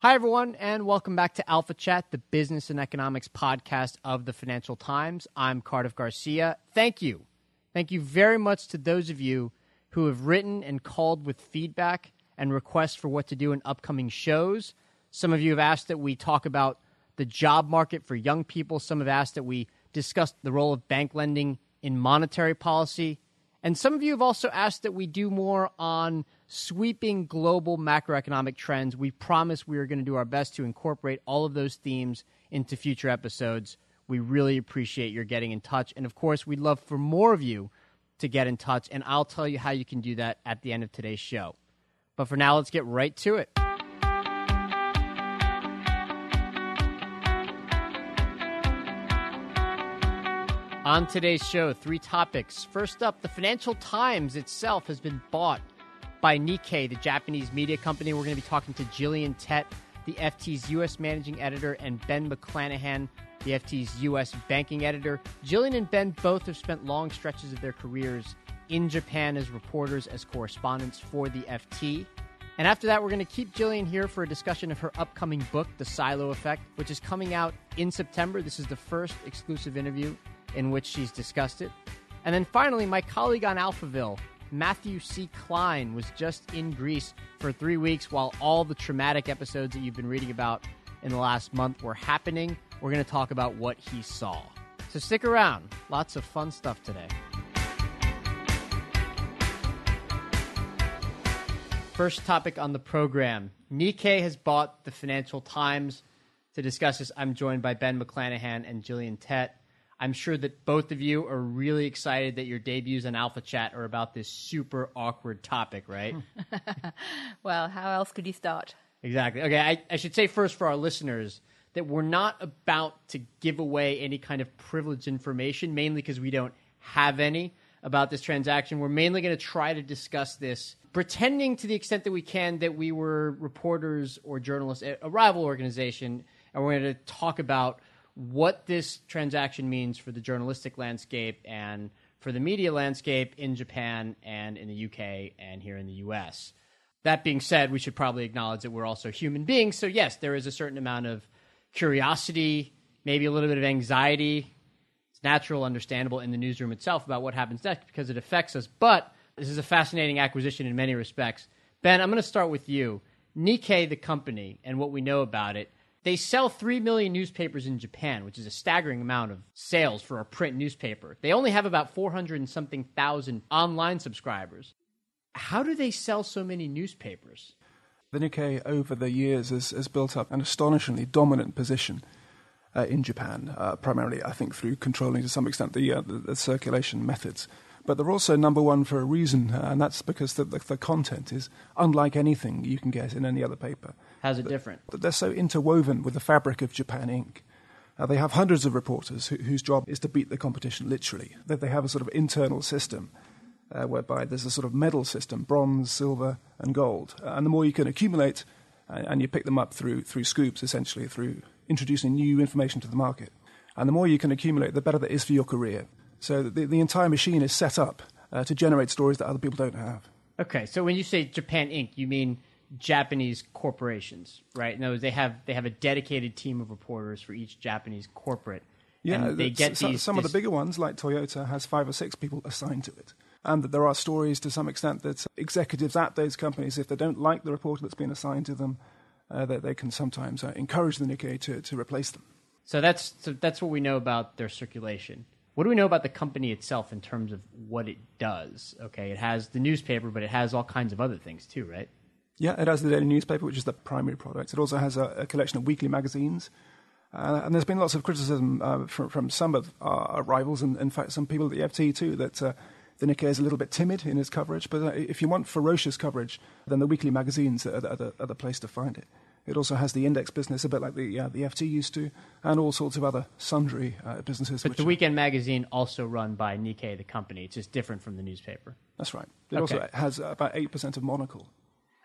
Hi, everyone, and welcome back to Alpha Chat, the business and economics podcast of the Financial Times. I'm Cardiff Garcia. Thank you. Thank you very much to those of you who have written and called with feedback and requests for what to do in upcoming shows. Some of you have asked that we talk about the job market for young people. Some have asked that we discuss the role of bank lending in monetary policy. And some of you have also asked that we do more on sweeping global macroeconomic trends. We promise we are going to do our best to incorporate all of those themes into future episodes. We really appreciate your getting in touch. And of course, we'd love for more of you to get in touch. And I'll tell you how you can do that at the end of today's show. But for now, let's get right to it. On today's show, three topics. First up, the Financial Times itself has been bought by Nikkei, the Japanese media company. We're going to be talking to Gillian Tett, the FT's U.S. managing editor, and Ben McLannahan, the FT's U.S. banking editor. Gillian and Ben both have spent long stretches of their careers in Japan as reporters, as correspondents for the FT. And after that, we're going to keep Gillian here for a discussion of her upcoming book, The Silo Effect, which is coming out in September. This is the first exclusive interview in which she's discussed it. And then finally, my colleague on Alphaville, Matthew C. Klein, was just in Greece for three weeks while all the traumatic episodes that you've been reading about in the last month were happening. We're going to talk about what he saw. So stick around. Lots of fun stuff today. First topic on the program Nikkei has bought the Financial Times. To discuss this, I'm joined by Ben McLannahan and Gillian Tett. I'm sure that both of you are really excited that your debuts on Alpha Chat are about this super awkward topic, right? well, how else could you start? exactly. Okay, I, I should say first for our listeners that we're not about to give away any kind of privileged information, mainly because we don't have any about this transaction. We're mainly going to try to discuss this, pretending to the extent that we can that we were reporters or journalists at a rival organization, and we're going to talk about what this transaction means for the journalistic landscape and for the media landscape in Japan and in the UK and here in the US. That being said, we should probably acknowledge that we're also human beings. So, yes, there is a certain amount of curiosity, maybe a little bit of anxiety. It's natural, understandable in the newsroom itself about what happens next because it affects us. But this is a fascinating acquisition in many respects. Ben, I'm going to start with you. Nikkei, the company, and what we know about it, they sell 3 million newspapers in Japan, which is a staggering amount of sales for a print newspaper. They only have about 400 and something thousand online subscribers. How do they sell so many newspapers? The Nikkei, over the years, has, has built up an astonishingly dominant position uh, in Japan, uh, primarily, I think, through controlling to some extent the, uh, the, the, circulation methods. But they're also number one for a reason, uh, and that's because the, the, the, content is unlike anything you can get in any other paper. How's it different? They're so interwoven with the fabric of Japan Inc. Uh, they have hundreds of reporters who, whose job is to beat the competition, literally. That they have a sort of internal system uh, whereby there's a sort of medal system bronze, silver, and gold. Uh, and the more you can accumulate, uh, and you pick them up through, through scoops, essentially, through introducing new information to the market. And the more you can accumulate, the better that is for your career. So the, the entire machine is set up uh, to generate stories that other people don't have. Okay, so when you say Japan Inc., you mean Japanese corporations, right? No, they have they have a dedicated team of reporters for each Japanese corporate. Yeah, they get some, these, some this, of the bigger ones, like Toyota, has five or six people assigned to it. And that there are stories to some extent that executives at those companies, if they don't like the reporter that's been assigned to them, uh, that they can sometimes uh, encourage the Nikkei to, to replace them. So that's so that's what we know about their circulation. What do we know about the company itself in terms of what it does? Okay, it has the newspaper, but it has all kinds of other things too, right? Yeah, it has the daily newspaper, which is the primary product. It also has a, a collection of weekly magazines. Uh, and there's been lots of criticism uh, from, from, some of our rivals, and in fact, some people at the FT too, that uh, the Nikkei is a little bit timid in its coverage, but uh, if you want ferocious coverage, then the weekly magazines are the, are the, are the place to find it. It also has the index business, a bit like the uh, the FT used to, and all sorts of other sundry uh, businesses. But the weekend magazine also run by Nikkei, the company. It's just different from the newspaper. That's right. It Okay. also has about eight percent of Monocle.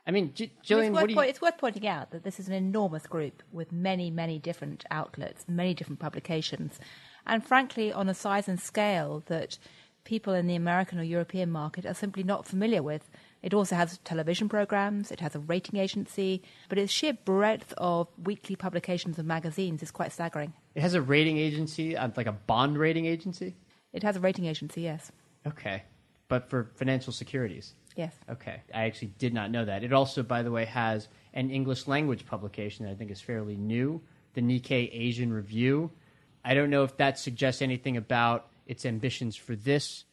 I mean, G- It's Gillian, worth, what do you? it's worth pointing out that this is an enormous group with many, many different outlets, many different publications, and frankly, on a size and scale that people in the American or European market are simply not familiar with. It also has television programs, it has a rating agency, but its sheer breadth of weekly publications and magazines is quite staggering. It has a rating agency, uh, like a bond rating agency. It has a rating agency, yes. Okay, but for financial securities. Yes. Okay, I actually did not know that. It also, by the way, has an English language publication that I think is fairly new, the Nikkei Asian Review. I don't know if that suggests anything about its ambitions for this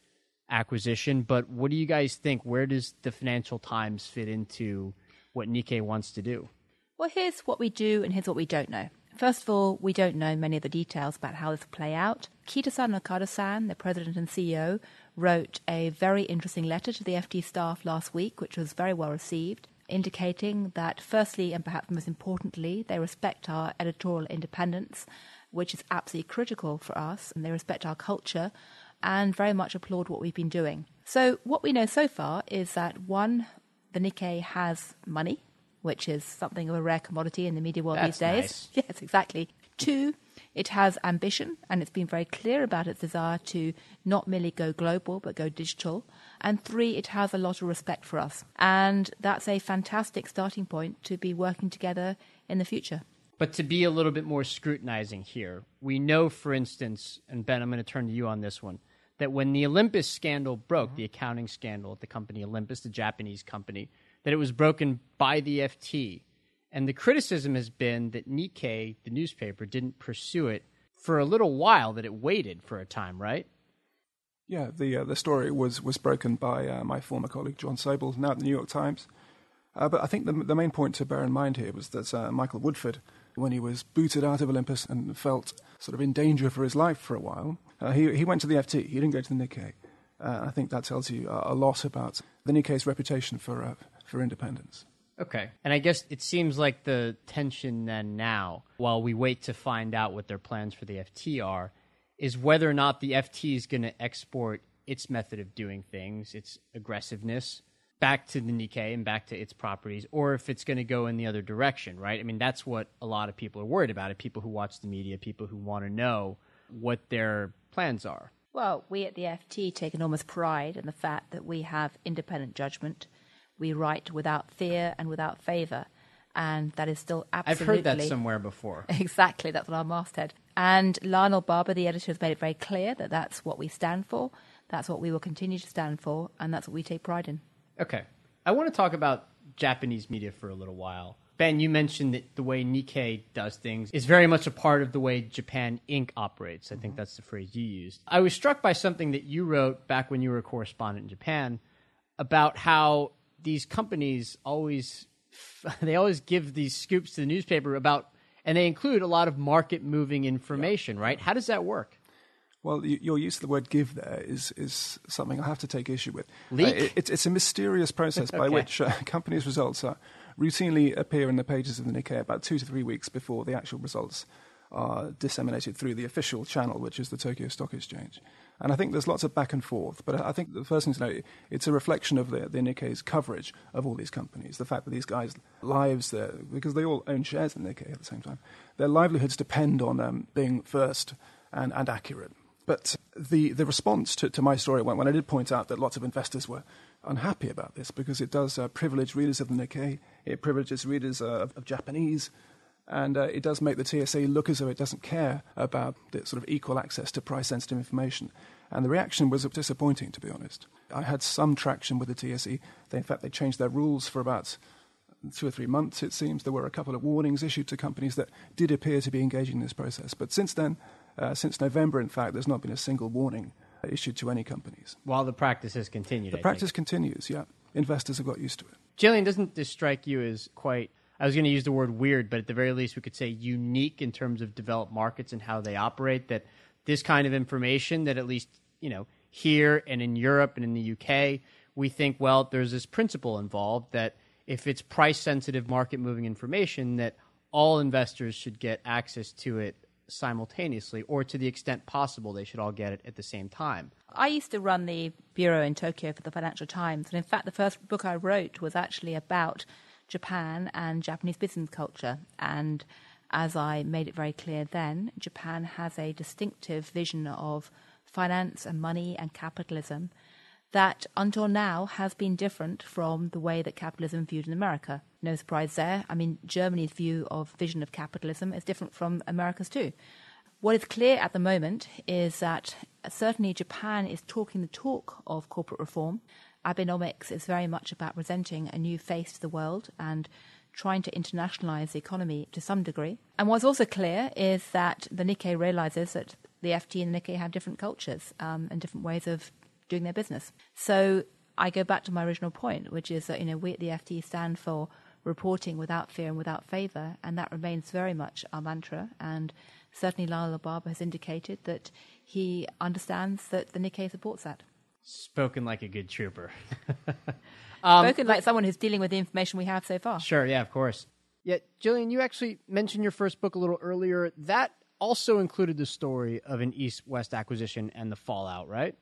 acquisition, but what do you guys think? Where does the Financial Times fit into what Nikkei wants to do? Well, here's what we do and here's what we don't know. First of all, we don't know many of the details about how this will play out. Kita-san Okada-san, the president and CEO, wrote a very interesting letter to the FT staff last week, which was very well received, indicating that firstly, and perhaps most importantly, they respect our editorial independence, which is absolutely critical for us, and they respect our culture and very much applaud what we've been doing. So, what we know so far is that one, the Nikkei has money, which is something of a rare commodity in the media world That's these days. nice. Yes, exactly. Two, it has ambition, and it's been very clear about its desire to not merely go global, but go digital. And three, it has a lot of respect for us. And that's a fantastic starting point to be working together in the future. But to be a little bit more scrutinizing here, we know, for instance, and Ben, I'm going to turn to you on this one, that when the Olympus scandal broke, mm-hmm. the accounting scandal at the company Olympus, the Japanese company, that it was broken by the FT. And the criticism has been that Nikkei, the newspaper, didn't pursue it for a little while, that it waited for a time, right? Yeah, the uh, the story was was broken by uh, my former colleague John Soble, now at the New York Times. Uh, but I think the the main point to bear in mind here was that uh, Michael Woodford, when he was booted out of Olympus and felt sort of in danger for his life for a while, uh, he he went to the FT. He didn't go to the Nikkei. Uh, I think that tells you a, lot about the Nikkei's reputation for for independence. Okay. And I guess it seems like the tension then now, while we wait to find out what their plans for the FT are, is whether or not the FT is going to export its method of doing things, its aggressiveness, back to the Nikkei and back to its properties, or if it's going to go in the other direction, right? I mean, that's what a lot of people are worried about. It people who watch the media, people who want to know what their plans are. Well, we at the FT take enormous pride in the fact that we have independent judgment. We write without fear and without favour. And that is still absolutely. I've heard that somewhere before. Exactly, that's on our masthead. And Lionel Barber, the editor, has made it very clear that that's what we stand for, that's what we will continue to stand for, and that's what we take pride in. Okay. I want to talk about Japanese media for a little while. Ben, you mentioned that the way Nikkei does things is very much a part of the way Japan Inc. operates. I think mm-hmm. that's the phrase you used. I was struck by something that you wrote back when you were a correspondent in Japan about how these companies always they always give these scoops to the newspaper about and they include a lot of market moving information, right? How does that work? Well, your use of the word "give" there is is something I have to take issue with. Leak? Uh, it- it's, it's a mysterious process by which uh, companies' results are routinely appear in the pages of the Nikkei about two to three weeks before the actual results are disseminated through the official channel, which is the Tokyo Stock Exchange. And I think there's lots of back and forth. But I think the first thing to know, it's a reflection of the, the Nikkei's coverage of all these companies. The fact that these guys' lives, because they all own shares in Nikkei at the same time, their livelihoods depend on um, being first and, and accurate. But the, the response to, to my story, when, when I did point out that lots of investors were unhappy about this because it does uh, privilege readers of the Nikkei, it privileges readers uh, of, of Japanese, and uh, it does make the TSE look as though it doesn't care about the sort of equal access to price sensitive information. And the reaction was disappointing, to be honest. I had some traction with the TSE. They, in fact, they changed their rules for about two or three months, it seems. There were a couple of warnings issued to companies that did appear to be engaging in this process. But since then, uh, since November, in fact, there's not been a single warning issued to any companies. While the practice has continued. The I practice think. continues, yeah. Investors have got used to it. Gillian, doesn't this strike you as quite? I was going to use the word weird, but at the very least, we could say unique in terms of developed markets and how they operate. That this kind of information, that at least you know, here and in Europe and in the UK, we think, well, there's this principle involved that if it's price sensitive market moving information, that all investors should get access to it simultaneously, or to the extent possible, they should all get it at the same time. I used to run the bureau in Tokyo for the Financial Times, and in fact, the first book I wrote was actually about Japan and Japanese business culture. And as I made it very clear then, Japan has a distinctive vision of finance and money and capitalism that until now has been different from the way that capitalism viewed in America. No surprise there. I mean, Germany's view of vision of capitalism is different from America's too. What is clear at the moment is that certainly Japan is talking the talk of corporate reform. Abenomics is very much about presenting a new face to the world and trying to internationalize the economy to some degree. And what's also clear is that the Nikkei realizes that the FT and the Nikkei have different cultures um, and different ways of doing their business. So I go back to my original point, which is that you know we at the FT stand for reporting without fear and without favour, and that remains very much our mantra. And certainly Lionel Barber has indicated that he understands that the Nikkei supports that. Spoken like a good trooper. um, Spoken like someone who's dealing with the information we have so far. Sure, yeah, of course. Yeah, Gillian, you actually mentioned your first book a little earlier. That also included the story of an East West acquisition and the fallout, right?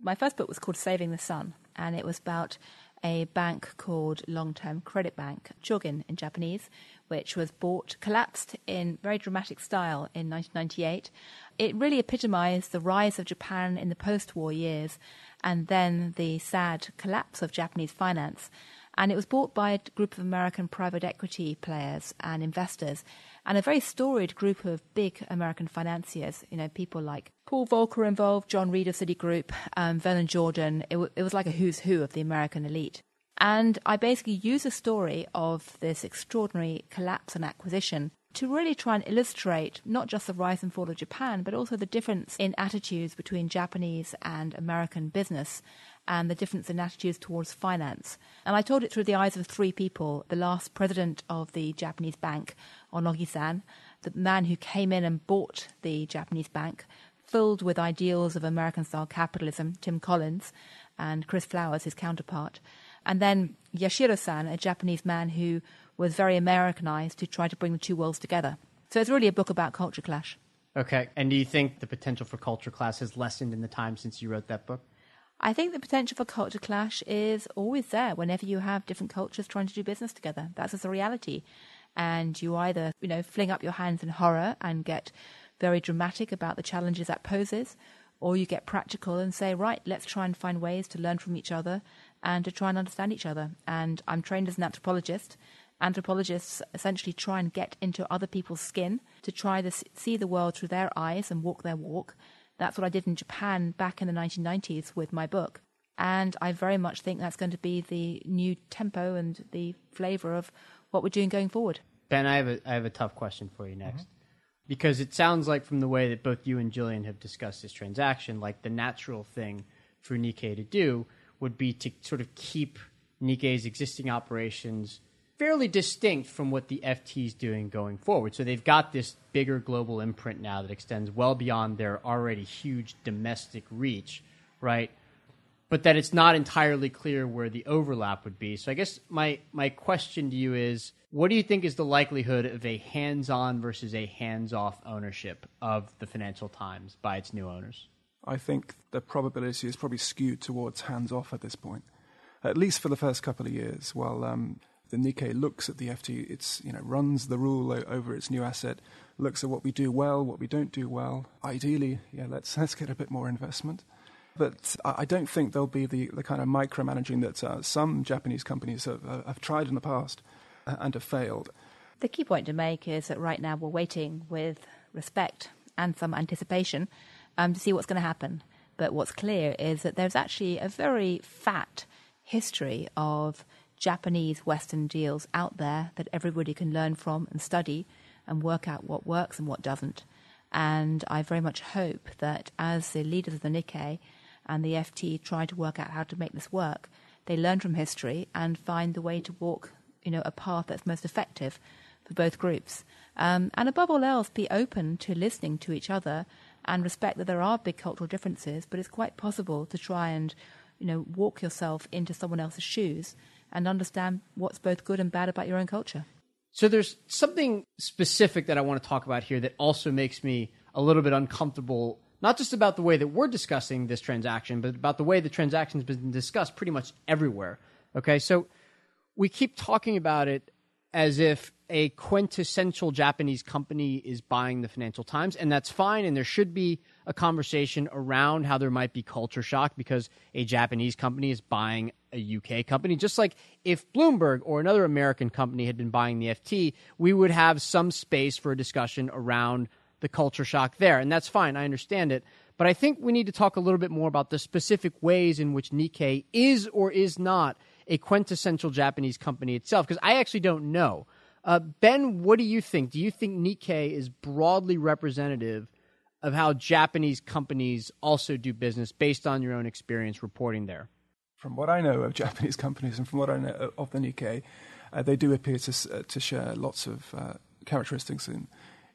my first book was called Saving the Sun, and it was about a bank called Long Term Credit Bank, Chogin in Japanese, which was bought, collapsed in very dramatic style in 1998. It really epitomized the rise of Japan in the post war years and then the sad collapse of Japanese finance. And it was bought by a group of American private equity players and investors and a very storied group of big American financiers, you know, people like Paul Volcker involved, John Reed of Citigroup, um, Vernon Jordan. It, w- it was like a who's who of the American elite. And I basically use a story of this extraordinary collapse and acquisition to really try and illustrate not just the rise and fall of Japan, but also the difference in attitudes between Japanese and American business and the difference in attitudes towards finance. And I told it through the eyes of three people the last president of the Japanese bank, Onogi san, the man who came in and bought the Japanese bank, filled with ideals of American style capitalism, Tim Collins, and Chris Flowers, his counterpart. And then Yashiro san, a Japanese man who was very Americanized to try to bring the two worlds together. So it's really a book about culture clash. Okay. And do you think the potential for culture clash has lessened in the time since you wrote that book? I think the potential for culture clash is always there whenever you have different cultures trying to do business together. That's just a reality. And you either, you know, fling up your hands in horror and get very dramatic about the challenges that poses, or you get practical and say, right, let's try and find ways to learn from each other and to try and understand each other. And I'm trained as an anthropologist. Anthropologists essentially try and get into other people's skin to try to see the world through their eyes and walk their walk that's what I did in Japan back in the 1990s with my book. And I very much think that's going to be the new tempo and the flavor of what we're doing going forward. Ben, I have a, I have a tough question for you next. Mm-hmm. Because it sounds like from the way that both you and Gillian have discussed this transaction, like the natural thing for Nikkei to do would be to sort of keep Nikkei's existing operations fairly distinct from what the FT is doing going forward. So they've got this bigger global imprint now that extends well beyond their already huge domestic reach, right? But that it's not entirely clear where the overlap would be. So I guess my my question to you is what do you think is the likelihood of a hands-on versus a hands-off ownership of the Financial Times by its new owners? I think the probability is probably skewed towards hands-off at this point, at least for the first couple of years, while um, the Nikkei looks at the FT, it's you know runs the rule o- over its new asset, looks at what we do well, what we don't do well. Ideally, yeah, let's let's get a bit more investment. But I don't think there'll be the, the kind of micromanaging that uh, some Japanese companies have, uh, have tried in the past uh, and have failed. The key point to make is that right now we're waiting with respect and some anticipation um, to see what's going to happen. But what's clear is that there's actually a very fat history of Japanese Western deals out there that everybody can learn from and study and work out what works and what doesn't. And I very much hope that as the leaders of the Nikkei and the FT try to work out how to make this work, they learn from history and find the way to walk, you know, a path that's most effective for both groups. Um, and above all else, be open to listening to each other and respect that there are big cultural differences, but it's quite possible to try and, you know, walk yourself into someone else's shoes and understand what's both good and bad about your own culture. So there's something specific that I want to talk about here that also makes me a little bit uncomfortable, not just about the way that we're discussing this transaction, but about the way the transaction's been discussed pretty much everywhere. Okay, so we keep talking about it as if a quintessential Japanese company is buying the Financial Times, and that's fine. And there should be a conversation around how there might be culture shock because a Japanese company is buying a UK company. Just like if Bloomberg or another American company had been buying the FT, we would have some space for a discussion around the culture shock there. And that's fine. I understand it. But I think we need to talk a little bit more about the specific ways in which Nikkei is or is not a quintessential Japanese company itself? Because I actually don't know. Uh, ben, what do you think? Do you think Nikkei is broadly representative of how Japanese companies also do business based on your own experience reporting there? From what I know of Japanese companies and from what I know of the Nikkei, uh, they do appear to, uh, to share lots of uh, characteristics in,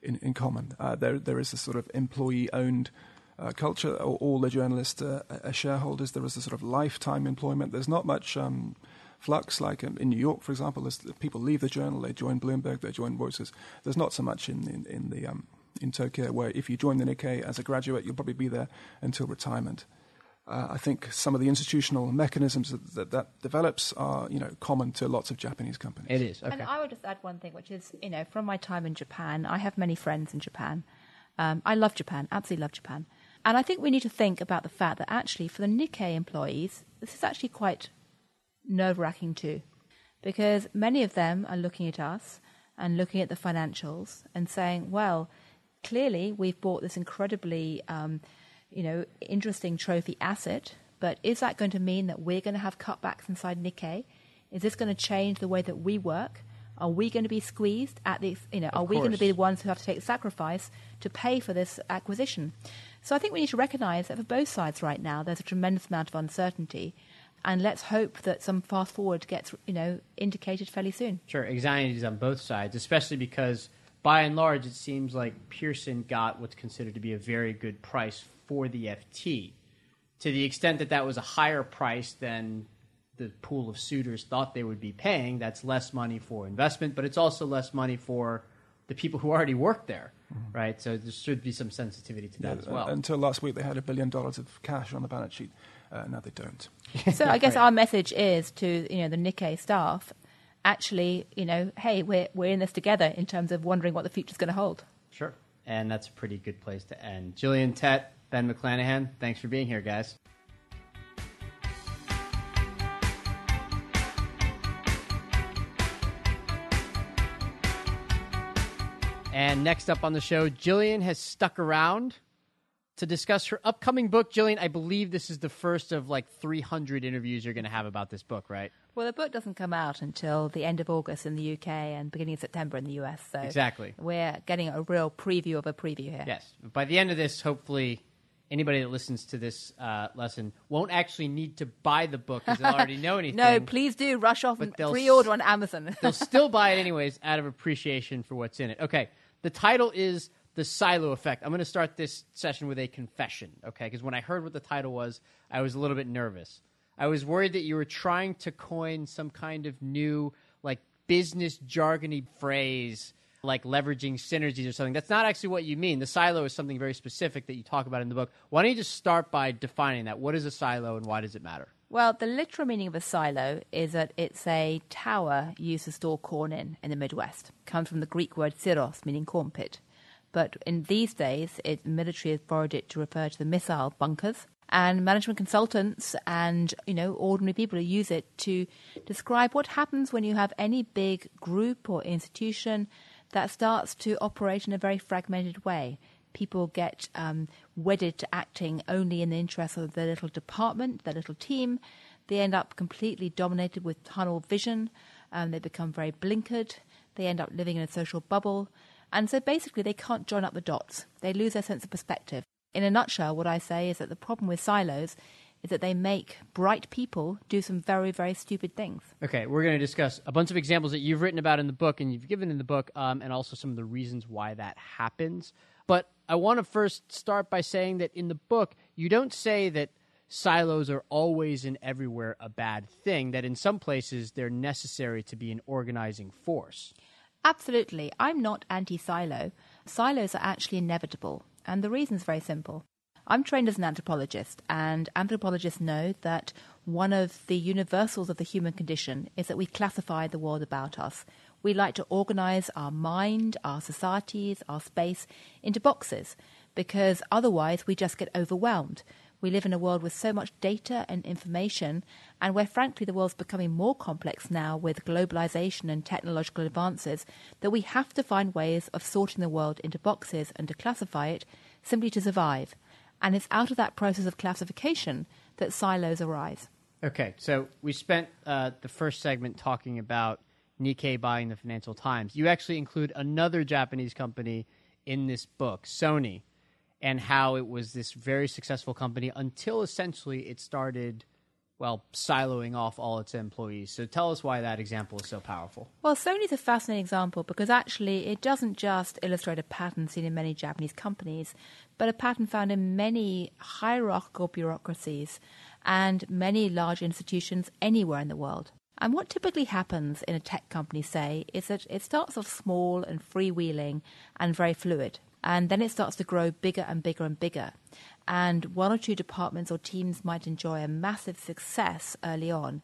in, in common. Uh, there, there is a sort of employee owned uh, culture. All the journalists are, are, shareholders. There is a sort of lifetime employment. There's not much um, flux, like um, in New York, for example. As people leave the journal, they join Bloomberg, they join Reuters. There's not so much in in, in the um, in Tokyo where if you join the Nikkei as a graduate, you'll probably be there until retirement. Uh, I think some of the institutional mechanisms that, that, that develops are, you know, common to lots of Japanese companies. It is. Okay. And I would just add one thing, which is, you know, from my time in Japan, I have many friends in Japan. Um, I love Japan, absolutely love Japan. And I think we need to think about the fact that actually, for the Nikkei employees, this is actually quite nerve wracking too. Because many of them are looking at us and looking at the financials and saying, well, clearly we've bought this incredibly um, you know, interesting trophy asset, but is that going to mean that we're going to have cutbacks inside Nikkei? Is this going to change the way that we work? Are we going to be squeezed at the, you know, of are we going to be the ones who have to take the sacrifice to pay for this acquisition? So I think we need to recognise that for both sides right now, there's a tremendous amount of uncertainty. And let's hope that some fast forward gets, you know, indicated fairly soon. Sure, anxiety is on both sides, especially because by and large, it seems like Pearson got what's considered to be a very good price for the FT. To the extent that that was a higher price than the pool of suitors thought they would be paying, that's less money for investment, but it's also less money for the people who already work there, mm-hmm. right? So there should be some sensitivity to that yeah, as well. Until last week, they had a billion dollars of cash on the balance sheet. Uh, now they don't. so I guess right. our message is to you know the Nikkei staff, actually, you know, hey, we're we're in this together in terms of wondering what the future's going to hold. Sure, and that's a pretty good place to end. Gillian Tett, Ben McLannahan, thanks for being here, guys. And next up on the show, Gillian has stuck around to discuss her upcoming book. Gillian, I believe this is the first of like 300 interviews you're going to have about this book, right? Well, the book doesn't come out until the end of August in the UK and beginning of September in the US. So exactly, we're getting a real preview of a preview here. Yes, by the end of this, hopefully, anybody that listens to this uh, lesson won't actually need to buy the book because they'll already know anything. no, please do rush off and pre-order on Amazon. they'll still buy it anyways out of appreciation for what's in it. Okay. The title is The Silo Effect. I'm going to start this session with a confession, okay? Because when I heard what the title was, I was a little bit nervous. I was worried that you were trying to coin some kind of new, like, business jargony phrase like leveraging synergies or something. That's not actually what you mean. The silo is something very specific that you talk about in the book. Why don't you just start by defining that? What is a silo and why does it matter? Well, the literal meaning of a silo is that it's a tower used to store corn in in the Midwest. It comes from the Greek word siros, meaning corn pit. But in these days, it, the military has borrowed it to refer to the missile bunkers. And management consultants and you know ordinary people who use it to describe what happens when you have any big group or institution that starts to operate in a very fragmented way people get um, wedded to acting only in the interests of their little department, their little team. They end up completely dominated with tunnel vision. Um, they become very blinkered. They end up living in a social bubble. And so basically, they can't join up the dots. They lose their sense of perspective. In a nutshell, what I say is that the problem with silos is that they make bright people do some very, very stupid things. Okay, we're going to discuss a bunch of examples that you've written about in the book and you've given in the book, um, and also some of the reasons why that happens. But I want to first start by saying that in the book, you don't say that silos are always and everywhere a bad thing, that in some places they're necessary to be an organizing force. Absolutely. I'm not anti silo. Silos are actually inevitable, and the reason is very simple. I'm trained as an anthropologist, and anthropologists know that one of the universals of the human condition is that we classify the world about us. We like to organize our mind, our societies, our space into boxes because otherwise we just get overwhelmed. We live in a world with so much data and information, and where frankly the world's becoming more complex now with globalization and technological advances, that we have to find ways of sorting the world into boxes and to classify it simply to survive. And it's out of that process of classification that silos arise. Okay, so we spent uh, the first segment talking about Nikkei buying the Financial Times. You actually include another Japanese company in this book, Sony and how it was this very successful company until essentially it started well, siloing off all its employees. So tell us why that example is so powerful. Well, Sony's a fascinating example because actually it doesn't just illustrate a pattern seen in many Japanese companies, but a pattern found in many hierarchical bureaucracies and many large institutions anywhere in the world. And what typically happens in a tech company, say, is that it starts off small and freewheeling and very fluid and then it starts to grow bigger and bigger and bigger. And one or two departments or teams might enjoy a massive success early on.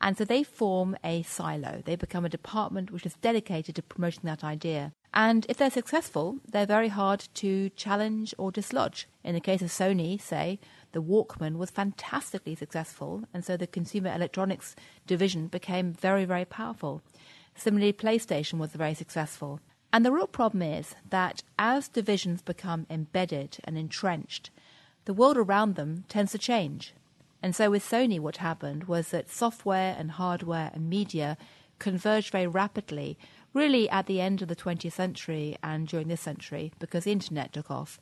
And so they form a silo. They become a department which is dedicated to promoting that idea. And if they're successful, they're very hard to challenge or dislodge. In the case of Sony, say, the Walkman was fantastically successful, and so the consumer electronics division became very, very powerful. Similarly, PlayStation was very successful. And the real problem is that as divisions become embedded and entrenched, the world around them tends to change. And so with Sony, what happened was that software and hardware and media converged very rapidly, really at the end of the 20th century and during this century, because the internet took off.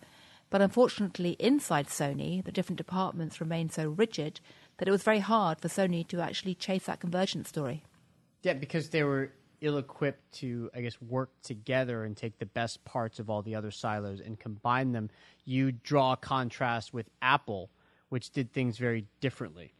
But unfortunately, inside Sony, the different departments remained so rigid that it was very hard for Sony to actually chase that convergence story. Yeah, because they were ill equipped to, I guess, work together and take the best parts of all the other silos and combine them. You draw a contrast with Apple, which did things very differently.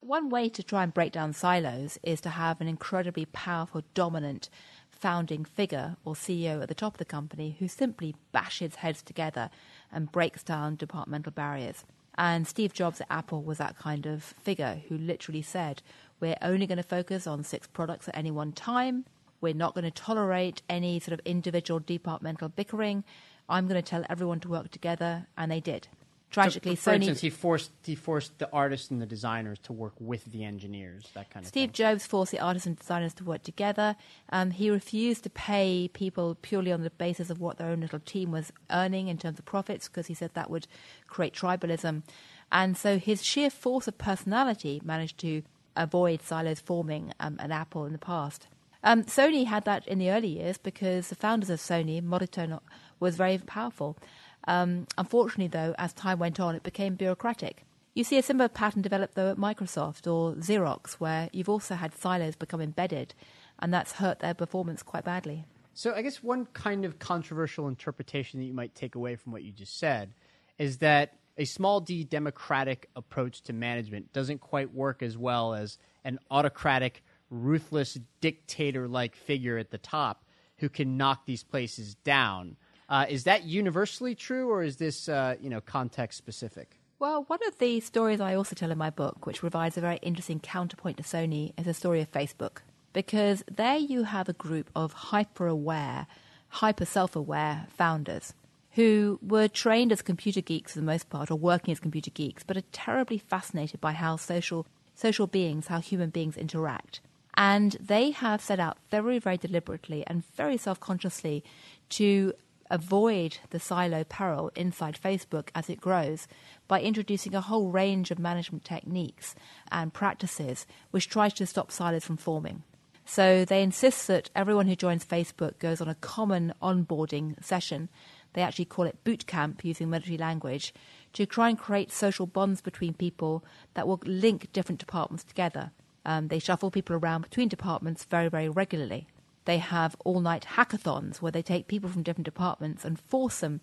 One way to try and break down silos is to have an incredibly powerful, dominant founding figure or CEO at the top of the company who simply bashes heads together and breaks down departmental barriers. And Steve Jobs at Apple was that kind of figure who literally said, We're only going to focus on six products at any one time. We're not going to tolerate any sort of individual departmental bickering. I'm going to tell everyone to work together, and they did. Tragically, so, for Sony. instance, he forced he forced the artists and the designers to work with the engineers. That kind of. Steve thing. Jobs forced the artists and designers to work together. Um, he refused to pay people purely on the basis of what their own little team was earning in terms of profits, because he said that would create tribalism. And so his sheer force of personality managed to avoid silos forming um, at Apple in the past. Um, Sony had that in the early years because the founders of Sony, Morita, was very powerful. Um, unfortunately, though, as time went on, it became bureaucratic. You see a similar pattern develop, though, at Microsoft or Xerox, where you've also had silos become embedded, and that's hurt their performance quite badly. So, I guess one kind of controversial interpretation that you might take away from what you just said is that a small d democratic approach to management doesn't quite work as well as an autocratic ruthless dictator like figure at the top who can knock these places down. Uh, is that universally true, or is this uh, you know context specific? Well, one of the stories I also tell in my book, which provides a very interesting counterpoint to Sony, is the story of Facebook. Because there you have a group of hyper aware, hyper self aware founders who were trained as computer geeks for the most part, or working as computer geeks, but are terribly fascinated by how social, social beings, how human beings interact. And they have set out very, very deliberately and very self consciously to avoid the silo peril inside Facebook as it grows by introducing a whole range of management techniques and practices which try to stop silos from forming. So they insist that everyone who joins Facebook goes on a common onboarding session. They actually call it boot camp using military language to try and create social bonds between people that will link different departments together. Um, they shuffle people around between departments very, very regularly. They have all night hackathons where they take people from different departments and force them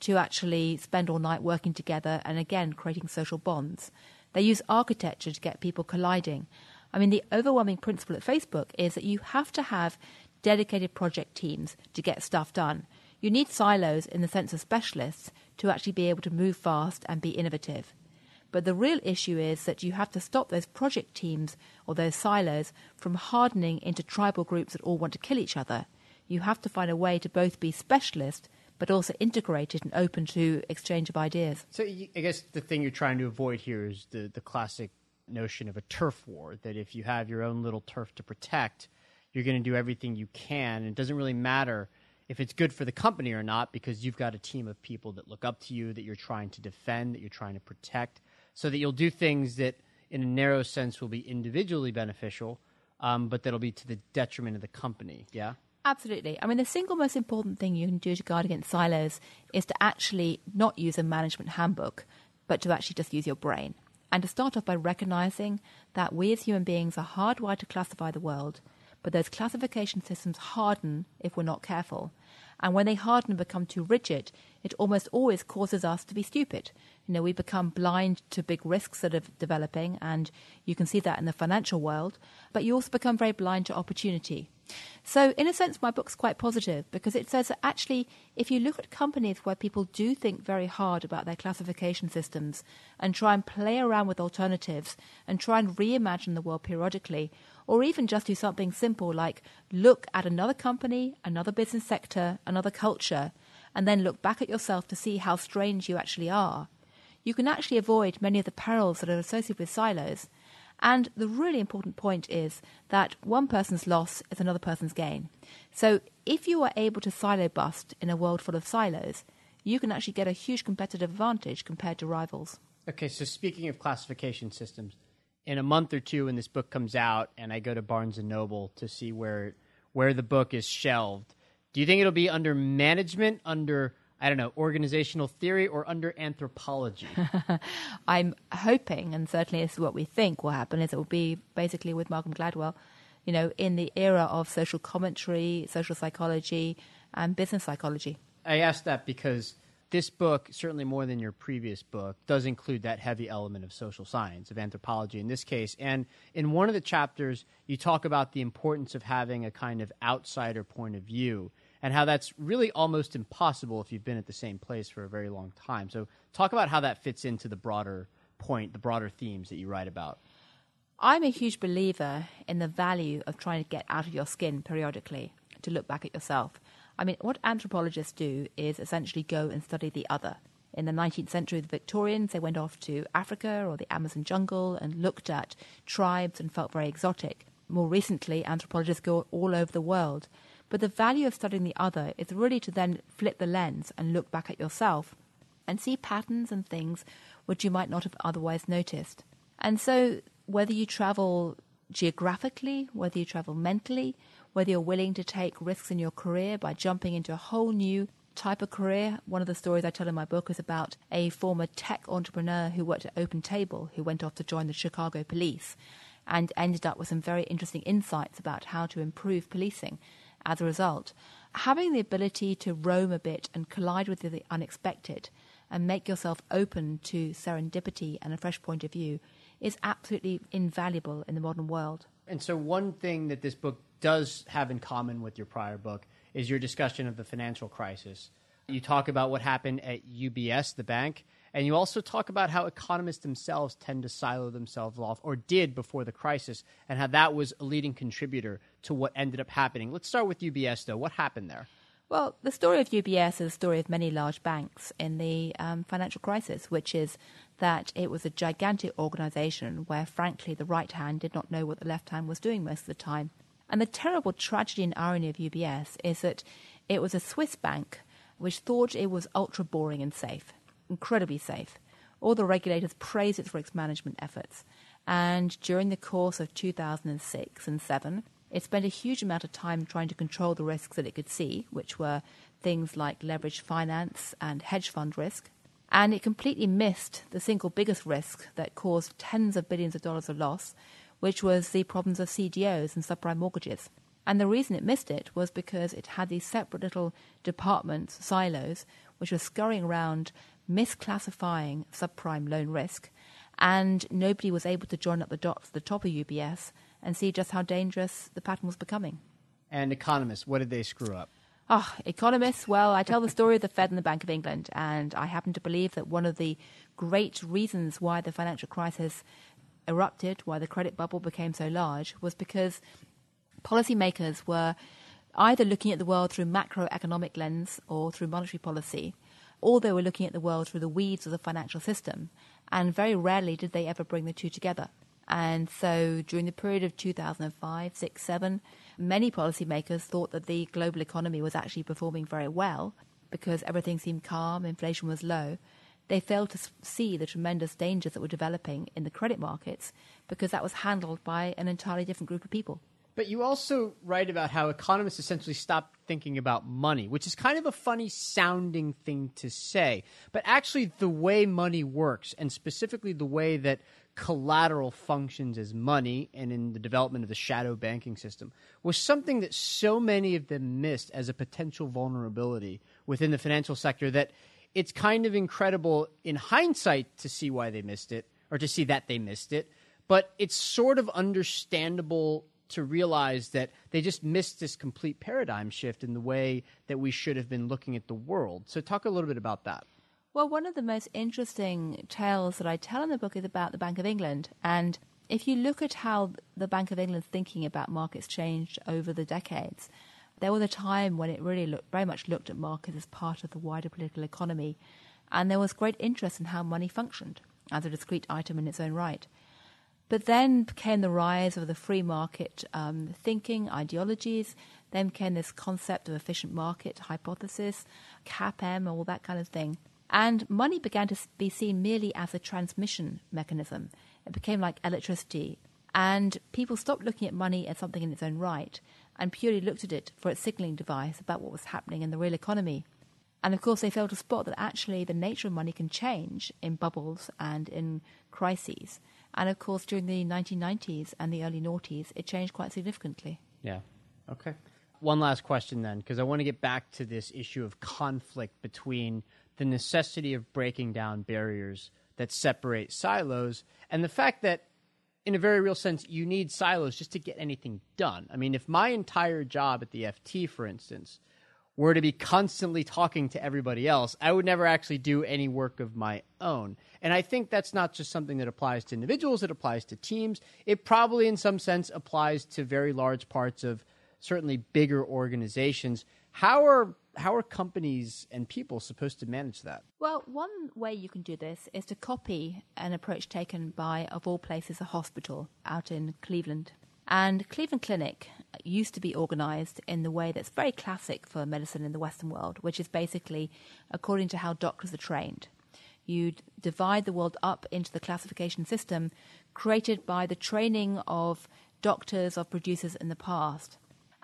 to actually spend all night working together and again creating social bonds. They use architecture to get people colliding. I mean, the overwhelming principle at Facebook is that you have to have dedicated project teams to get stuff done. You need silos in the sense of specialists to actually be able to move fast and be innovative. But the real issue is that you have to stop those project teams or those silos from hardening into tribal groups that all want to kill each other. You have to find a way to both be specialist but also integrated and open to exchange of ideas. So I guess the thing you're trying to avoid here is the, the classic notion of a turf war that if you have your own little turf to protect, you're going to do everything you can. And it doesn't really matter if it's good for the company or not because you've got a team of people that look up to you, that you're trying to defend, that you're trying to protect, so that you'll do things that, in a narrow sense, will be individually beneficial, um, but that'll be to the detriment of the company. Yeah? Absolutely. I mean, the single most important thing you can do to guard against silos is to actually not use a management handbook, but to actually just use your brain. And to start off by recognizing that we as human beings are hardwired to classify the world, but those classification systems harden if we're not careful. And when they harden and become too rigid, it almost always causes us to be stupid. You know, we become blind to big risks that are developing, and you can see that in the financial world, but you also become very blind to opportunity. So, in a sense, my book's quite positive because it says that actually, if you look at companies where people do think very hard about their classification systems and try and play around with alternatives and try and reimagine the world periodically, or even just do something simple like look at another company, another business sector, another culture, and then look back at yourself to see how strange you actually are, you can actually avoid many of the perils that are associated with silos and the really important point is that one person's loss is another person's gain. So if you are able to silo bust in a world full of silos, you can actually get a huge competitive advantage compared to rivals. Okay, so speaking of classification systems, in a month or two when this book comes out and I go to Barnes and Noble to see where where the book is shelved, do you think it'll be under management, under I don't know, organizational theory or under anthropology? I'm hoping, and certainly this is what we think will happen, is it will be basically with Malcolm Gladwell, you know, in the era of social commentary, social psychology, and business psychology. I ask that because this book, certainly more than your previous book, does include that heavy element of social science, of anthropology in this case. And in one of the chapters, you talk about the importance of having a kind of outsider point of view and how that's really almost impossible if you've been at the same place for a very long time. So, talk about how that fits into the broader point, the broader themes that you write about. I'm a huge believer in the value of trying to get out of your skin periodically to look back at yourself. I mean, what anthropologists do is essentially go and study the other. In the 19th century, the Victorians, they went off to Africa or the Amazon jungle and looked at tribes and felt very exotic. More recently, anthropologists go all over the world but the value of studying the other is really to then flip the lens and look back at yourself and see patterns and things which you might not have otherwise noticed. And so, whether you travel geographically, whether you travel mentally, whether you're willing to take risks in your career by jumping into a whole new type of career. One of the stories I tell in my book is about a former tech entrepreneur who worked at Open Table, who went off to join the Chicago police and ended up with some very interesting insights about how to improve policing as a result. Having the ability to roam a bit and collide with the unexpected and make yourself open to serendipity and a fresh point of view is absolutely invaluable in the modern world. And so, one thing that this book does have in common with your prior book is your discussion of the financial crisis. You talk about what happened at UBS, the bank, and you also talk about how economists themselves tend to silo themselves off, or did before the crisis, and how that was a leading contributor to what ended up happening. Let's start with UBS, though. What happened there? Well, the story of UBS is the story of many large banks in the um, financial crisis, which is that it was a gigantic organization where, frankly, the right hand did not know what the left hand was doing most of the time. And the terrible tragedy and irony of UBS is that it was a Swiss bank which thought it was ultra boring and safe incredibly safe. All the regulators praised its risk management efforts. And during the course of 2006 and 7, it spent a huge amount of time trying to control the risks that it could see, which were things like leveraged finance and hedge fund risk. And it completely missed the single biggest risk that caused tens of billions of dollars of loss, which was the problems of CDOs and subprime mortgages. And the reason it missed it was because it had these separate little departments, silos, which were scurrying around misclassifying subprime loan risk, and nobody was able to join up the dots at the top of UBS and see just how dangerous the pattern was becoming. And economists, what did they screw up? Oh, economists, well, I tell the story of the Fed and the Bank of England, and I happen to believe that one of the great reasons why the financial crisis erupted, why the credit bubble became so large, was because policymakers were either looking at the world through macroeconomic lens or through monetary policy, or they were looking at the world through the weeds of the financial system, and very rarely did they ever bring the two together. And so during the period of 2005, 6, 7, many policymakers thought that the global economy was actually performing very well because everything seemed calm, inflation was low. They failed to see the tremendous dangers that were developing in the credit markets because that was handled by an entirely different group of people. But you also write about how economists essentially stopped thinking about money, which is kind of a funny sounding thing to say. But actually, the way money works, and specifically the way that collateral functions as money and in the development of the shadow banking system, was something that so many of them missed as a potential vulnerability within the financial sector that it's kind of incredible in hindsight to see why they missed it or to see that they missed it. But it's sort of understandable to realize that they just missed this complete paradigm shift in the way that we should have been looking at the world. So, talk a little bit about that. Well, one of the most interesting tales that I tell in the book is about the Bank of England. And if you look at how the Bank of England's thinking about markets changed over the decades, there was a time when it really looked, very much looked at markets as part of the wider political economy. And there was great interest in how money functioned as a discrete item in its own right. But then came the rise of the free market um, thinking, ideologies. Then came this concept of efficient market hypothesis, CAPM, all that kind of thing. And money began to be seen merely as a transmission mechanism. It became like electricity. And people stopped looking at money as something in its own right and purely looked at it for its signaling device about what was happening in the real economy. And of course, they failed to spot that actually the nature of money can change in bubbles and in crises. And of course, during the 1990s and the early noughties, it changed quite significantly. Yeah. Okay. One last question then, because I want to get back to this issue of conflict between the necessity of breaking down barriers that separate silos and the fact that, in a very real sense, you need silos just to get anything done. I mean, if my entire job at the FT, for instance, were to be constantly talking to everybody else, I would never actually do any work of my own. And I think that's not just something that applies to individuals, it applies to teams. It probably, in some sense, applies to very large parts of certainly bigger organizations. How are how are companies and people supposed to manage that? Well, one way you can do this is to copy an approach taken by, of all places, a hospital out in Cleveland. And Cleveland Clinic used to be organized in the way that's very classic for medicine in the Western world, which is basically according to how doctors are trained. You divide the world up into the classification system created by the training of doctors, of producers in the past.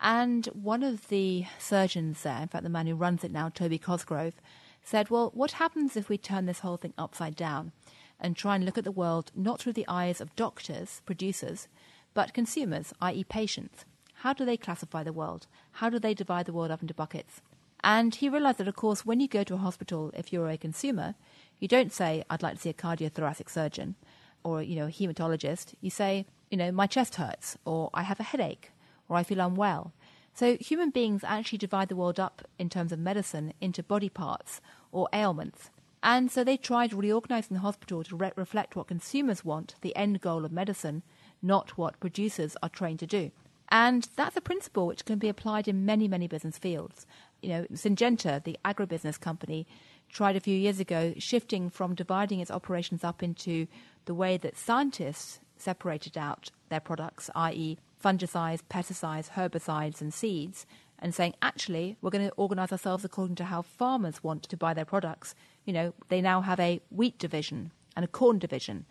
And one of the surgeons there, in fact, the man who runs it now, Toby Cosgrove, said, Well, what happens if we turn this whole thing upside down and try and look at the world not through the eyes of doctors, producers, but consumers, i.e., patients? How do they classify the world? How do they divide the world up into buckets? And he realized that, of course, when you go to a hospital, if you're a consumer, you don't say, I'd like to see a cardiothoracic surgeon or, you know, a hematologist. You say, you know, my chest hurts or I have a headache or I feel unwell. So human beings actually divide the world up in terms of medicine into body parts or ailments. And so they tried reorganizing the hospital to re- reflect what consumers want, the end goal of medicine, not what producers are trained to do. And that's a principle which can be applied in many, many business fields. You know, Syngenta, the agribusiness company, tried a few years ago shifting from dividing its operations up into the way that scientists separated out their products, i.e., fungicides, pesticides, herbicides, and seeds, and saying, actually, we're going to organize ourselves according to how farmers want to buy their products. You know, they now have a wheat division and a corn division.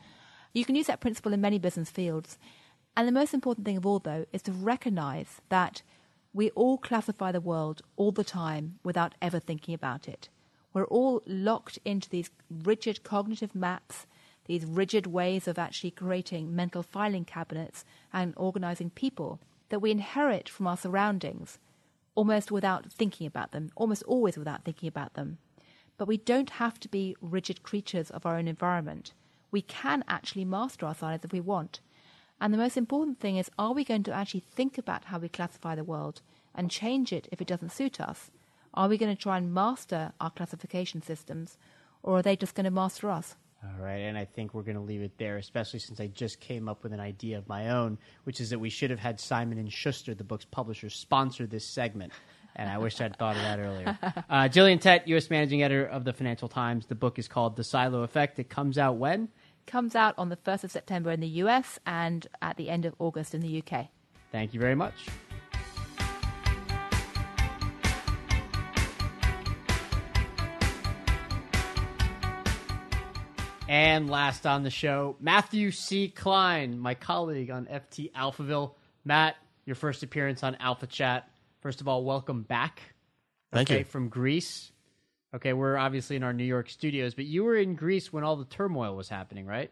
You can use that principle in many business fields. And the most important thing of all, though, is to recognize that we all classify the world all the time without ever thinking about it. We're all locked into these rigid cognitive maps, these rigid ways of actually creating mental filing cabinets and organizing people that we inherit from our surroundings almost without thinking about them, almost always without thinking about them. But we don't have to be rigid creatures of our own environment. We can actually master our silos if we want. And the most important thing is are we going to actually think about how we classify the world and change it if it doesn't suit us? Are we going to try and master our classification systems or are they just going to master us? All right, and I think we're going to leave it there, especially since I just came up with an idea of my own, which is that we should have had Simon and Schuster, the book's publisher, sponsor this segment. And I wish I'd thought of that earlier. Uh, Gillian Tett, U.S. Managing Editor of the Financial Times. The book is called The Silo Effect. It comes out when? Comes out on the 1st of September in the US and at the end of August in the UK. Thank you very much. And last on the show, Matthew C. Klein, my colleague on FT Alphaville. Matt, your first appearance on Alpha Chat. First of all, welcome back. Thank okay, you. From Greece. Okay, we're obviously in our New York studios, but you were in Greece when all the turmoil was happening, right?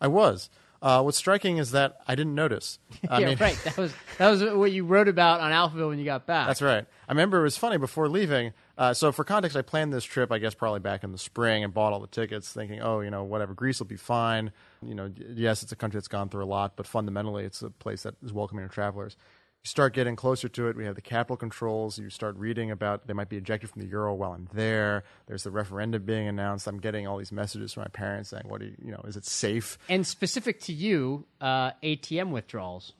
I was. Uh, what's striking is that I didn't notice. I yeah, mean, right. That was that was what you wrote about on Alphaville when you got back. That's right. I remember it was funny before leaving. Uh, so, for context, I planned this trip, I guess, probably back in the spring and bought all the tickets thinking, oh, you know, whatever, Greece will be fine. You know, yes, it's a country that's gone through a lot, but fundamentally, it's a place that is welcoming to travelers. You start getting closer to it. We have the capital controls. You start reading about they might be ejected from the euro while I'm there. There's the referendum being announced. I'm getting all these messages from my parents saying, "What do you, you know? Is it safe?" And specific to you, uh, ATM withdrawals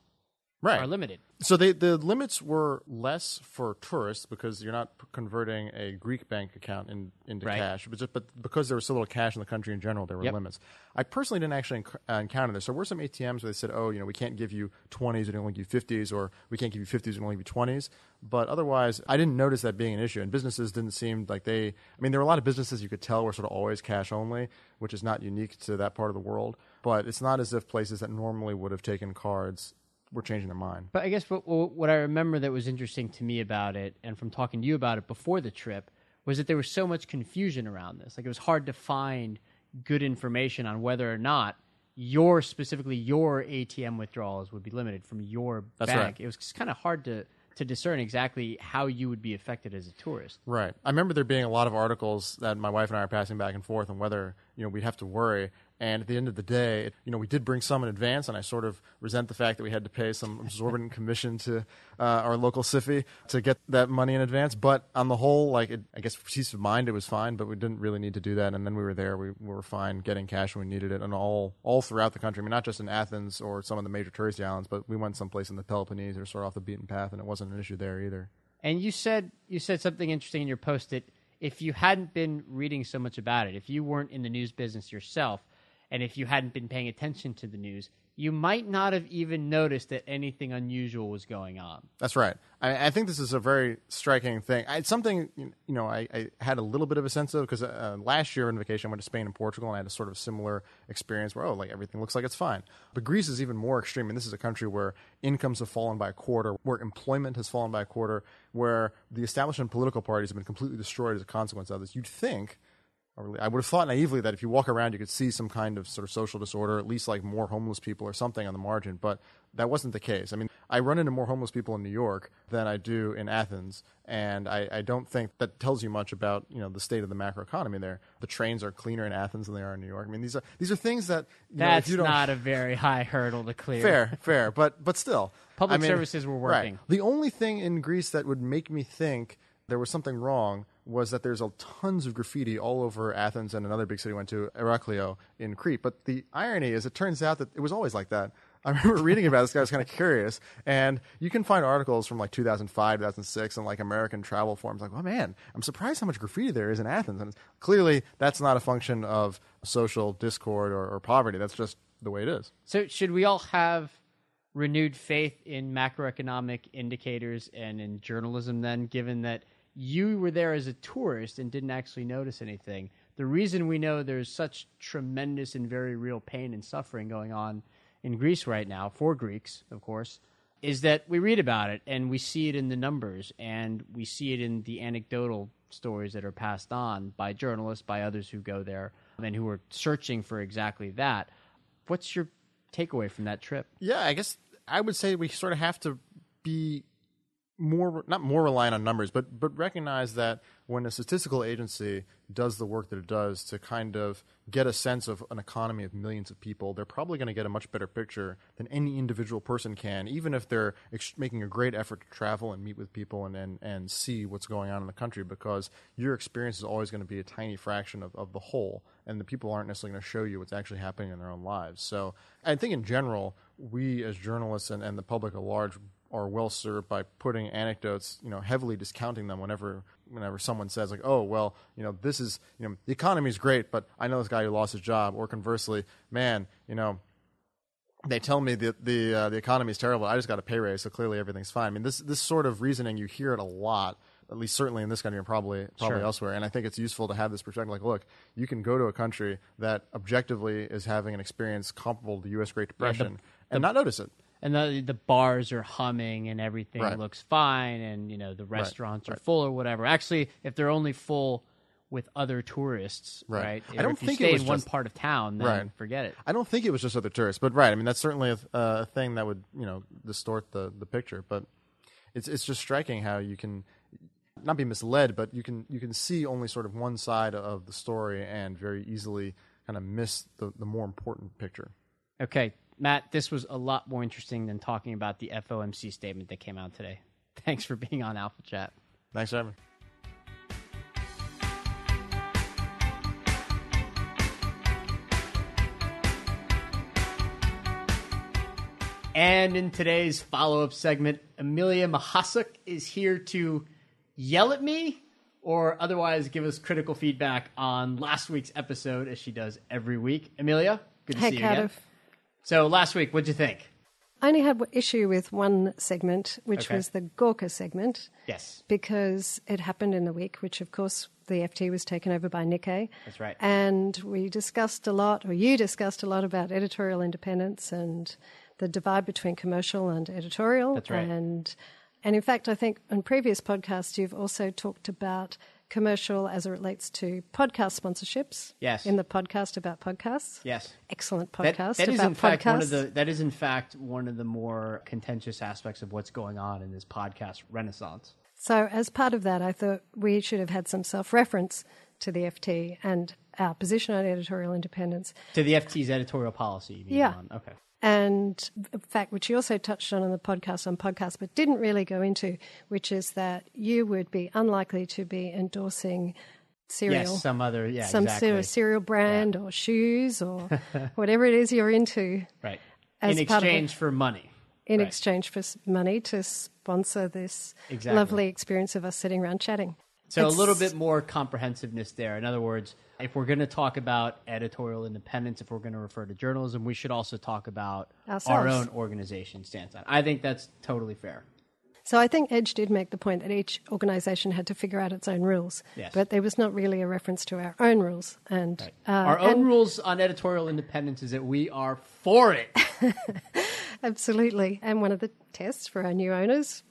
Right. are limited. So they, the limits were less for tourists because you're not converting a Greek bank account in, into Right. cash, but, just, but because there was so little cash in the country in general, there were Yep. limits. I personally didn't actually enc- uh, encounter this. There were some ATMs where they said, "Oh, you know, we can't give you 20s, we can only give you 50s, or we can't give you 50s, we can only give you 20s." But otherwise, I didn't notice that being an issue. And businesses didn't seem like they. I mean, there were a lot of businesses you could tell were sort of always cash only, which is not unique to that part of the world. But it's not as if places that normally would have taken cards were changing their mind. But I guess what, what I remember that was interesting to me about it, and from talking to you about it before the trip, was that there was so much confusion around this. Like it was hard to find good information on whether or not your specifically your ATM withdrawals would be limited from your That's bank. right. It was kind of hard to to discern exactly how you would be affected as a tourist. Right. I remember there being a lot of articles that my wife and I are passing back and forth on whether you know we'd have to worry. And at the end of the day, you know, we did bring some in advance, and I sort of resent the fact that we had to pay some absorbent commission to uh, our local SIFI to get that money in advance. But on the whole, like, it, I guess for peace of mind, it was fine. But we didn't really need to do that. And then we were there; we, we were fine getting cash when we needed it, and all all throughout the country. I mean, not just in Athens or some of the major touristy islands, but we went someplace in the Peloponnese or sort of off the beaten path, and it wasn't an issue there either. And you said you said something interesting in your post that if you hadn't been reading so much about it, if you weren't in the news business yourself, and if you hadn't been paying attention to the news, you might not have even noticed that anything unusual was going on. That's right. I, I think this is a very striking thing. I, it's something you know I, I had a little bit of a sense of because uh, last year on vacation I went to Spain and Portugal and I had a sort of similar experience where oh like everything looks like it's fine. But Greece is even more extreme, and this is a country where incomes have fallen by a quarter, where employment has fallen by a quarter, where the establishment political parties have been completely destroyed as a consequence of this. You'd think I would have thought naively that if you walk around, you could see some kind of sort of social disorder, at least like more homeless people or something on the margin. But that wasn't the case. I mean, I run into more homeless people in New York than I do in Athens, and I, I don't think that tells you much about you know the state of the macroeconomy there. The trains are cleaner in Athens than they are in New York. I mean, these are these are things that know, That's you don't, not a very high hurdle to clear. Fair, fair, but but still, Public I mean, services were working. Right. The only thing in Greece that would make me think there was something wrong was that there's a tons of graffiti all over Athens and another big city went to, Heraklion in Crete. But the irony is, it turns out that it was always like that. I remember reading about this guy. I was kind of curious, and you can find articles from like 2005, 2006, and like American travel forums. Like, oh man, I'm surprised how much graffiti there is in Athens. And clearly, that's not a function of social discord or, or poverty. That's just the way it is. So, should we all have renewed faith in macroeconomic indicators and in journalism then, given that you were there as a tourist and didn't actually notice anything? The reason we know there's such tremendous and very real pain and suffering going on in Greece right now, for Greeks, of course, is that we read about it and we see it in the numbers and we see it in the anecdotal stories that are passed on by journalists, by others who go there and who are searching for exactly that. What's your takeaway from that trip? Yeah, I guess I would say we sort of have to be more not more reliant on numbers, but but recognize that when a statistical agency does the work that it does to kind of get a sense of an economy of millions of people, they're probably going to get a much better picture than any individual person can, even if they're ex- making a great effort to travel and meet with people and, and, and see what's going on in the country because your experience is always going to be a tiny fraction of, of the whole, and the people aren't necessarily going to show you what's actually happening in their own lives. So I think in general, we as journalists and, and the public at large are well served by putting anecdotes, you know, heavily discounting them whenever whenever someone says like, oh well, you know, this is you know the economy is great, but I know this guy who lost his job, or conversely, man, you know. They tell me that the uh, the economy is terrible. I just got a pay raise, so clearly everything's fine. I mean, this this sort of reasoning you hear it a lot, at least certainly in this country and probably probably Sure. elsewhere. And I think it's useful to have this perspective. Like, look, you can go to a country that objectively is having an experience comparable to the U.S. Great Depression and not notice it. And the the bars are humming and everything Right. looks fine and you know the restaurants are full or whatever actually if they're only full with other tourists right, Right. I don't if you think it was in one just- part of town then Right. forget it I don't think it was just other tourists, but right. I mean, that's certainly a, a thing that would you know distort the, the picture. But it's it's just striking how you can not be misled, but you can you can see only sort of one side of the story and very easily kind of miss the, the more important picture. okay matt this was a lot more interesting than talking about the fomc statement that came out today thanks for being on alpha chat Thanks, Evan. And in today's follow up segment, Amelia Mahasuk is here to yell at me or otherwise give us critical feedback on last week's episode, as she does every week. Amelia, good to Hey, see you again. Cardiff. So last week, what'd you think? I only had issue with one segment, which Okay. was the Gorka segment, Yes, because it happened in the week, which of course the FT was taken over by Nikkei. that's right. And we discussed a lot, or you discussed a lot about editorial independence and the divide between commercial and editorial. That's right. And and in fact, I think on previous podcasts you've also talked about commercial as it relates to podcast sponsorships. Yes. In the podcast about podcasts. yes. Excellent That, podcast that is about in fact one of podcasts. the that is in fact one of the more contentious aspects of what's going on in this podcast renaissance. So, as part of that, I thought we should have had some self reference to the FT and our position on editorial independence. To the FT's editorial policy, Yeah. on- Okay. And a fact which you also touched on in the podcast on podcast, but didn't really go into, which is that you would be unlikely to be endorsing cereal. Yes, some other yeah, some exactly. cereal brand or shoes or whatever it is you're into right. as in part of it. exchange for money. in Right. exchange for money to sponsor this Exactly. lovely experience of us sitting around chatting. So a little bit more comprehensiveness there. In other words, if we're going to talk about editorial independence, if we're going to refer to journalism, we should also talk about our own organization stance on. I think that's totally fair. So I think Edge did make the point that each organisation had to figure out its own rules, Yes. but there was not really a reference to our own rules. And uh, our own and- rules on editorial independence is that we are for it. absolutely. And one of the tests for our new owners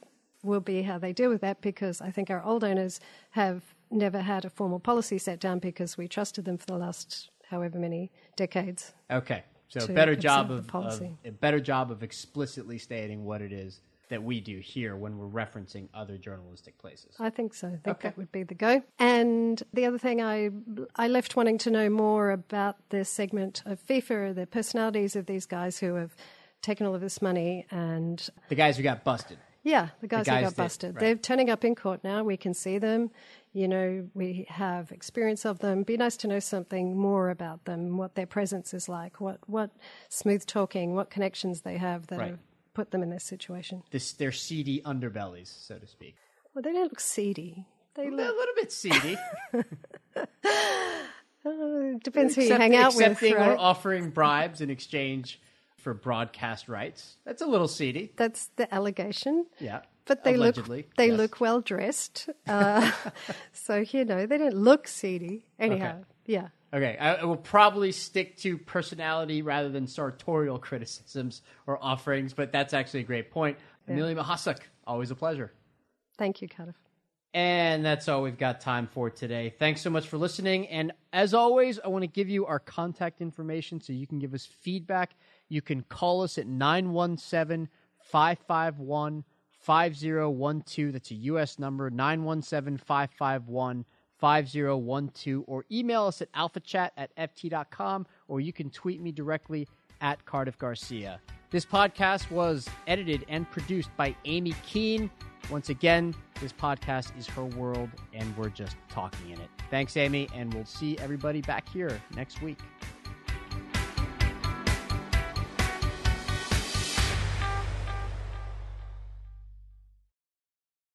will be how they deal with that, because I think our old owners have never had a formal policy set down because we trusted them for the last however many decades. Okay. So a better job of, policy. of a better job of explicitly stating what it is that we do here when we're referencing other journalistic places. I think so. I think Okay. that would be the go. And the other thing, I I left wanting to know more about this segment of FIFA, the personalities of these guys who have taken all of this money, and The guys who got busted. yeah, the guys, guys who got busted. right. They're turning up in court now. We can see them. You know, we have experience of them. Be nice to know something more about them, what their presence is like, what what smooth talking, what connections they have that Right. have put them in this situation. This their seedy underbellies, so to speak. Well, they don't look seedy. They look A little bit seedy. Uh, depends who you hang out with, accepting or offering bribes in exchange for broadcast rights. That's a little seedy. That's the allegation. Yeah. But they Allegedly, look they yes. look well dressed, uh, so you know they don't look seedy. Anyhow, Okay. yeah, Okay, I, I will probably stick to personality rather than sartorial criticisms or offerings, but that's actually a great point. Amelia Mahasuk, always a pleasure. thank you, Cardiff. And that's all we've got time for today. Thanks so much for listening. And as always, I want to give you our contact information so you can give us feedback. You can call us at 917 551 5012. That's a U.S. number, 917 551 5012. Or email us at alphachat at ft.com, or you can tweet me directly at Cardiff Garcia. This podcast was edited and produced by Amy Keene. Once again, this podcast is her world, and we're just talking in it. Thanks, Amy, and we'll see everybody back here next week.